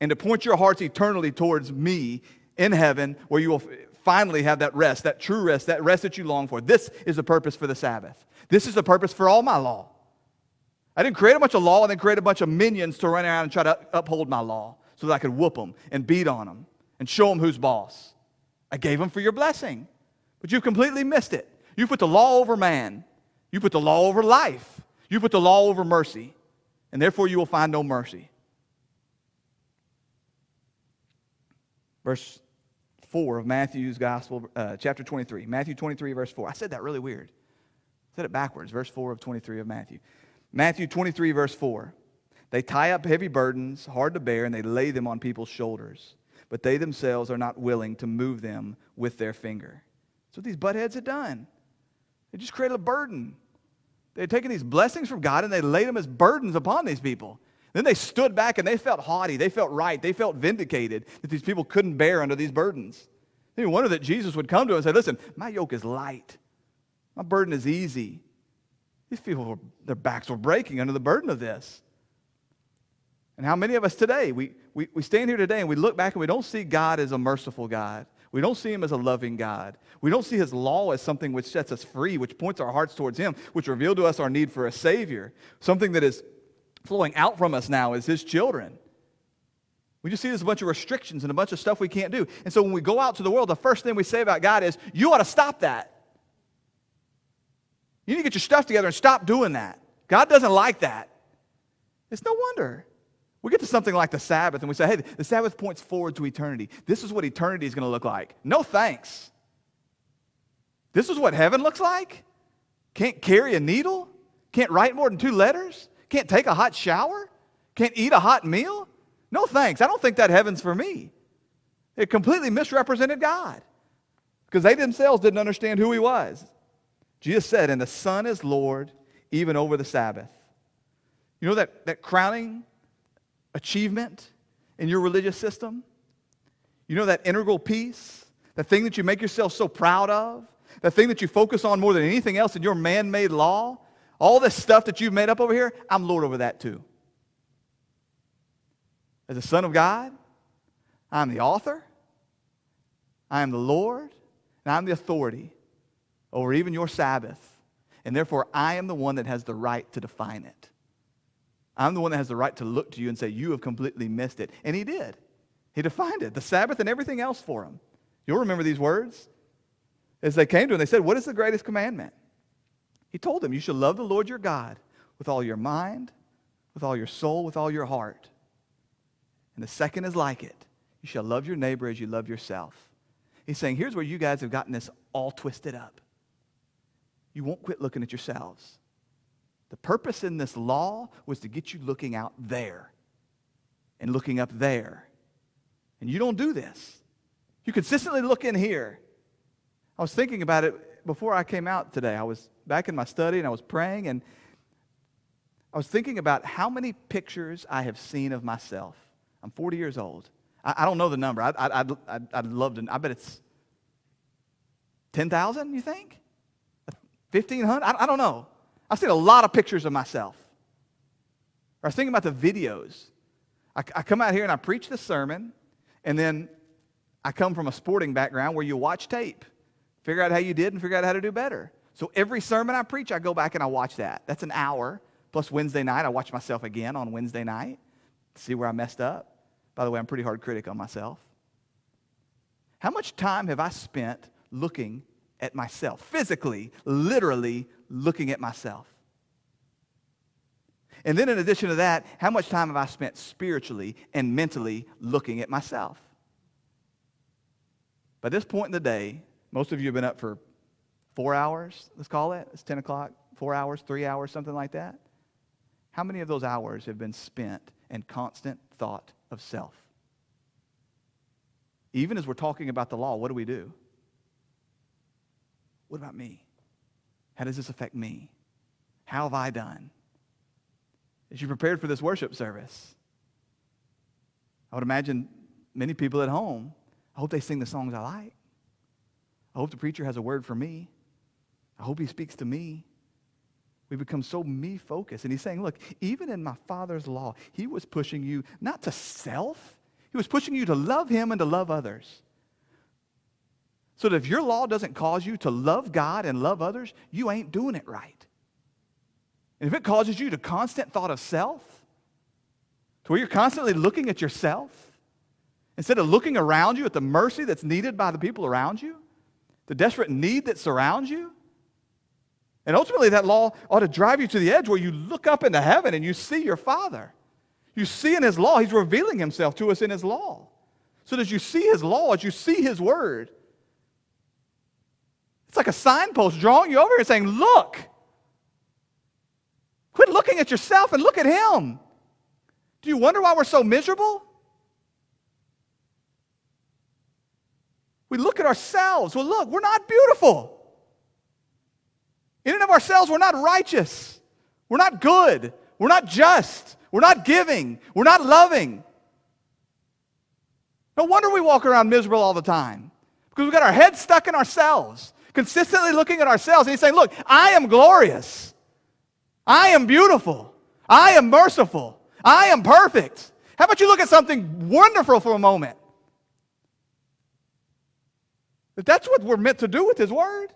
and to point your hearts eternally towards me in heaven, where you will finally have that rest, that true rest, that rest that you long for. This is the purpose for the Sabbath. This is the purpose for all my law. I didn't create a bunch of law and then create a bunch of minions to run around and try to uphold my law so that I could whoop them and beat on them and show them who's boss. I gave them for your blessing, but you completely missed it. You put the law over man, you put the law over life, you put the law over mercy, and therefore you will find no mercy. Verse 4 of Matthew's Gospel, uh, chapter 23. Matthew 23, verse 4. I said that really weird. I said it backwards. Verse 4 of 23 of Matthew. Matthew 23, verse 4. They tie up heavy burdens, hard to bear, and they lay them on people's shoulders, but they themselves are not willing to move them with their finger. That's what these buttheads had done. They just created a burden. They had taken these blessings from God and they laid them as burdens upon these people. Then they stood back and they felt haughty. They felt right. They felt vindicated that these people couldn't bear under these burdens. They wonder that Jesus would come to them and say, Listen, my yoke is light, my burden is easy. These people, their backs were breaking under the burden of this. And how many of us today, we, we, we stand here today and we look back and we don't see God as a merciful God. We don't see him as a loving God. We don't see his law as something which sets us free, which points our hearts towards him, which revealed to us our need for a Savior, something that is flowing out from us now as his children. We just see there's a bunch of restrictions and a bunch of stuff we can't do. And so when we go out to the world, the first thing we say about God is, You ought to stop that. You need to get your stuff together and stop doing that. God doesn't like that. It's no wonder. We get to something like the Sabbath and we say, hey, the Sabbath points forward to eternity. This is what eternity is going to look like. No thanks. This is what heaven looks like? Can't carry a needle? Can't write more than two letters? Can't take a hot shower? Can't eat a hot meal? No thanks. I don't think that heaven's for me. It completely misrepresented God because they themselves didn't understand who he was. Jesus said, and the Son is Lord even over the Sabbath. You know that, that crowning achievement in your religious system? You know that integral piece? The thing that you make yourself so proud of? The thing that you focus on more than anything else in your man made law? All this stuff that you've made up over here, I'm Lord over that too. As a son of God, I'm the author, I am the Lord, and I'm the authority over even your Sabbath. And therefore, I am the one that has the right to define it. I'm the one that has the right to look to you and say, You have completely missed it. And he did. He defined it, the Sabbath and everything else for him. You'll remember these words. As they came to him, they said, What is the greatest commandment? He told them, You shall love the Lord your God with all your mind, with all your soul, with all your heart. And the second is like it you shall love your neighbor as you love yourself. He's saying, Here's where you guys have gotten this all twisted up you won't quit looking at yourselves. The purpose in this law was to get you looking out there and looking up there. And you don't do this. You consistently look in here. I was thinking about it before I came out today. I was back in my study and I was praying and I was thinking about how many pictures I have seen of myself. I'm 40 years old. I, I don't know the number. I, I, I'd, I'd, I'd love to. I bet it's 10,000, you think? 1,500? I, I don't know. I've seen a lot of pictures of myself. I was thinking about the videos. I, I come out here and I preach the sermon, and then I come from a sporting background where you watch tape, figure out how you did, and figure out how to do better. So every sermon I preach, I go back and I watch that. That's an hour. Plus Wednesday night, I watch myself again on Wednesday night, see where I messed up. By the way, I'm pretty hard critic on myself. How much time have I spent looking at myself, physically, literally looking at myself. And then, in addition to that, how much time have I spent spiritually and mentally looking at myself? By this point in the day, most of you have been up for four hours, let's call it. It's 10 o'clock, four hours, three hours, something like that. How many of those hours have been spent in constant thought of self? Even as we're talking about the law, what do we do? What about me? How does this affect me? How have I done? As you prepared for this worship service, I would imagine many people at home, I hope they sing the songs I like. I hope the preacher has a word for me. I hope he speaks to me. We become so me focused. And he's saying, look, even in my father's law, he was pushing you not to self, he was pushing you to love him and to love others. So that if your law doesn't cause you to love God and love others, you ain't doing it right. And if it causes you to constant thought of self, to where you're constantly looking at yourself, instead of looking around you at the mercy that's needed by the people around you, the desperate need that surrounds you, and ultimately that law ought to drive you to the edge where you look up into heaven and you see your Father. You see in His law, He's revealing Himself to us in His law. So that as you see His law, as you see His word, it's like a signpost drawing you over here saying, Look. Quit looking at yourself and look at Him. Do you wonder why we're so miserable? We look at ourselves. Well, look, we're not beautiful. In and of ourselves, we're not righteous. We're not good. We're not just. We're not giving. We're not loving. No wonder we walk around miserable all the time because we've got our heads stuck in ourselves, consistently looking at ourselves. And he's saying, Look, I am glorious. I am beautiful. I am merciful. I am perfect. How about you look at something wonderful for a moment? That's what we're meant to do with His Word,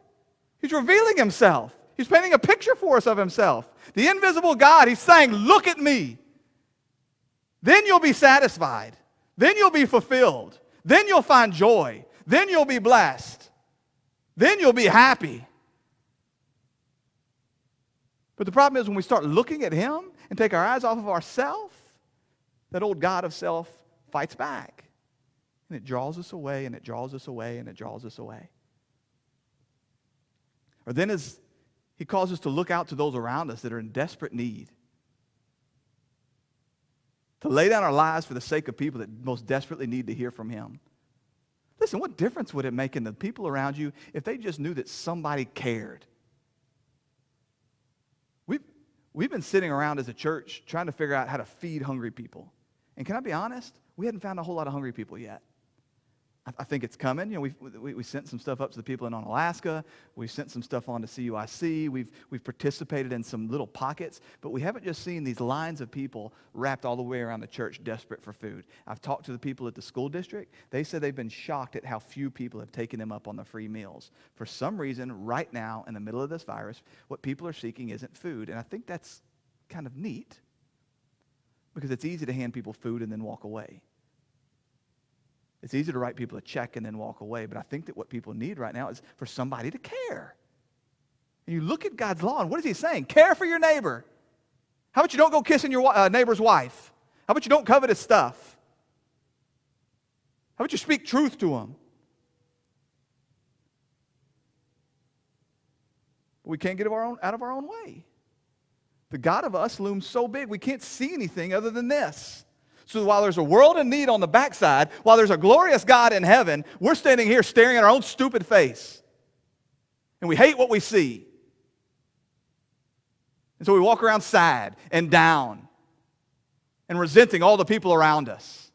He's revealing Himself. He's painting a picture for us of Himself. The invisible God, He's saying, Look at me. Then you'll be satisfied. Then you'll be fulfilled. Then you'll find joy. Then you'll be blessed. Then you'll be happy. But the problem is when we start looking at Him and take our eyes off of ourselves, that old God of self fights back. And it draws us away, and it draws us away, and it draws us away. Or then as He calls us to look out to those around us that are in desperate need, to lay down our lives for the sake of people that most desperately need to hear from Him. Listen, what difference would it make in the people around you if they just knew that somebody cared? We've, we've been sitting around as a church trying to figure out how to feed hungry people. And can I be honest? We hadn't found a whole lot of hungry people yet. I think it's coming. You know, we've, we, we sent some stuff up to the people in on Alaska. We've sent some stuff on to CUIC. We've, we've participated in some little pockets, but we haven't just seen these lines of people wrapped all the way around the church desperate for food. I've talked to the people at the school district. They said they've been shocked at how few people have taken them up on the free meals. For some reason, right now, in the middle of this virus, what people are seeking isn't food. And I think that's kind of neat because it's easy to hand people food and then walk away. It's easy to write people a check and then walk away, but I think that what people need right now is for somebody to care. And you look at God's law, and what is He saying? Care for your neighbor. How about you don't go kissing your uh, neighbor's wife? How about you don't covet his stuff? How about you speak truth to him? We can't get our own, out of our own way. The God of us looms so big, we can't see anything other than this. So while there's a world in need on the backside, while there's a glorious God in heaven, we're standing here staring at our own stupid face. And we hate what we see. And so we walk around sad and down and resenting all the people around us.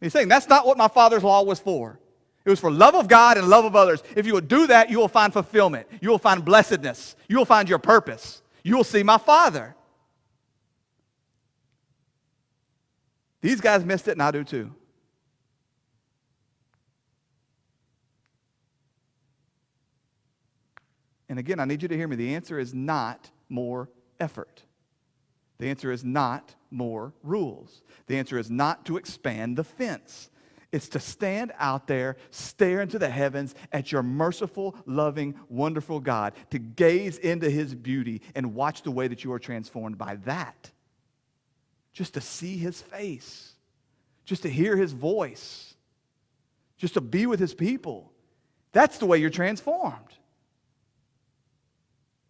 And he's saying that's not what my Father's law was for. It was for love of God and love of others. If you would do that, you will find fulfillment. You will find blessedness. You will find your purpose. You will see my Father. These guys missed it, and I do too. And again, I need you to hear me. The answer is not more effort. The answer is not more rules. The answer is not to expand the fence. It's to stand out there, stare into the heavens at your merciful, loving, wonderful God, to gaze into his beauty and watch the way that you are transformed by that just to see his face, just to hear his voice, just to be with his people. That's the way you're transformed.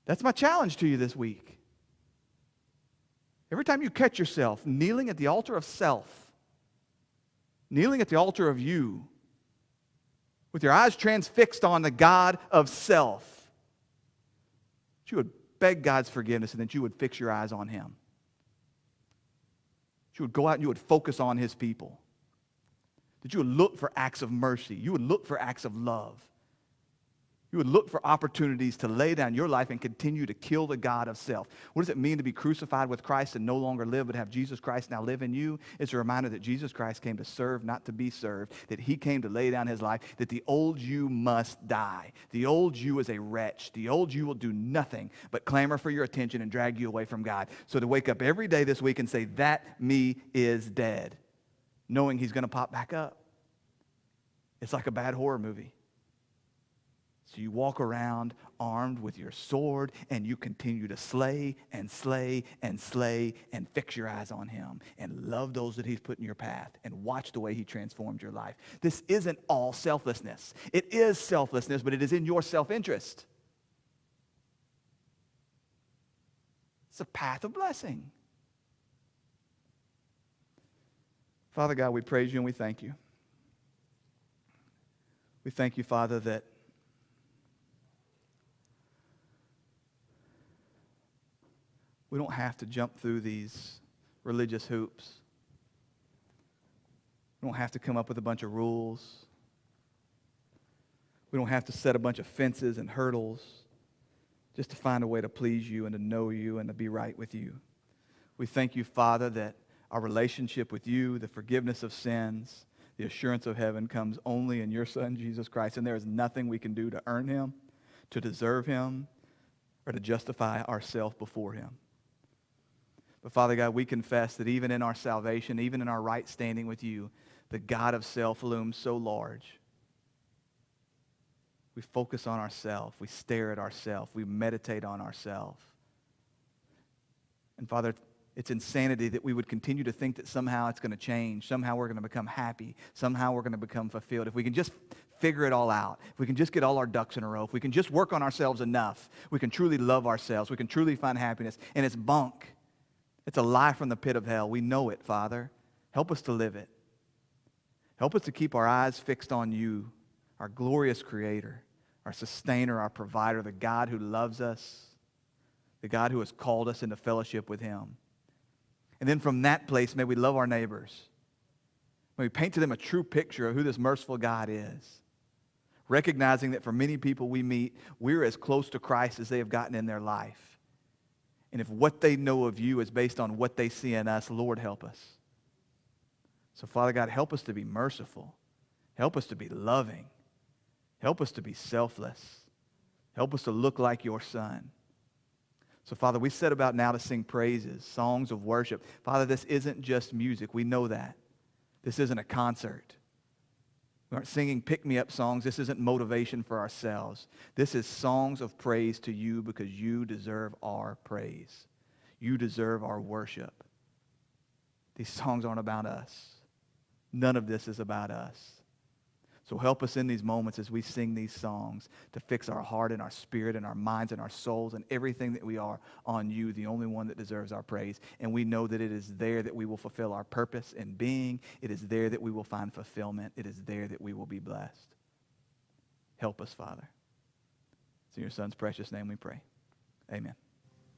That's my challenge to you this week. Every time you catch yourself kneeling at the altar of self, kneeling at the altar of you, with your eyes transfixed on the God of self, you would beg God's forgiveness and that you would fix your eyes on him. You would go out and you would focus on his people. That you would look for acts of mercy. You would look for acts of love. You would look for opportunities to lay down your life and continue to kill the God of self. What does it mean to be crucified with Christ and no longer live, but have Jesus Christ now live in you? It's a reminder that Jesus Christ came to serve, not to be served, that he came to lay down his life, that the old you must die. The old you is a wretch. The old you will do nothing but clamor for your attention and drag you away from God. So to wake up every day this week and say, That me is dead, knowing he's going to pop back up. It's like a bad horror movie. So you walk around armed with your sword and you continue to slay and slay and slay and fix your eyes on him and love those that he's put in your path and watch the way he transformed your life. This isn't all selflessness. It is selflessness, but it is in your self interest. It's a path of blessing. Father God, we praise you and we thank you. We thank you, Father, that we don't have to jump through these religious hoops. We don't have to come up with a bunch of rules. We don't have to set a bunch of fences and hurdles just to find a way to please you and to know you and to be right with you. We thank you, Father, that our relationship with you, the forgiveness of sins, the assurance of heaven comes only in your Son, Jesus Christ. And there is nothing we can do to earn him, to deserve him, or to justify ourselves before him. But Father God, we confess that even in our salvation, even in our right standing with you, the God of self looms so large. We focus on ourselves. We stare at ourselves. We meditate on ourselves. And Father, it's insanity that we would continue to think that somehow it's going to change. Somehow we're going to become happy. Somehow we're going to become fulfilled. If we can just figure it all out, if we can just get all our ducks in a row, if we can just work on ourselves enough, we can truly love ourselves. We can truly find happiness. And it's bunk. It's a lie from the pit of hell. We know it, Father. Help us to live it. Help us to keep our eyes fixed on you, our glorious Creator, our sustainer, our provider, the God who loves us, the God who has called us into fellowship with Him. And then from that place, may we love our neighbors. May we paint to them a true picture of who this merciful God is. Recognizing that for many people we meet, we're as close to Christ as they have gotten in their life. And if what they know of you is based on what they see in us, Lord, help us. So, Father God, help us to be merciful. Help us to be loving. Help us to be selfless. Help us to look like your Son. So, Father, we set about now to sing praises, songs of worship. Father, this isn't just music. We know that. This isn't a concert. We aren't singing pick me up songs. This isn't motivation for ourselves. This is songs of praise to you because you deserve our praise. You deserve our worship. These songs aren't about us. None of this is about us. So help us in these moments as we sing these songs to fix our heart and our spirit and our minds and our souls and everything that we are on you, the only one that deserves our praise. And we know that it is there that we will fulfill our purpose and being. It is there that we will find fulfillment. It is there that we will be blessed. Help us, Father. It's in your Son's precious name we pray. Amen.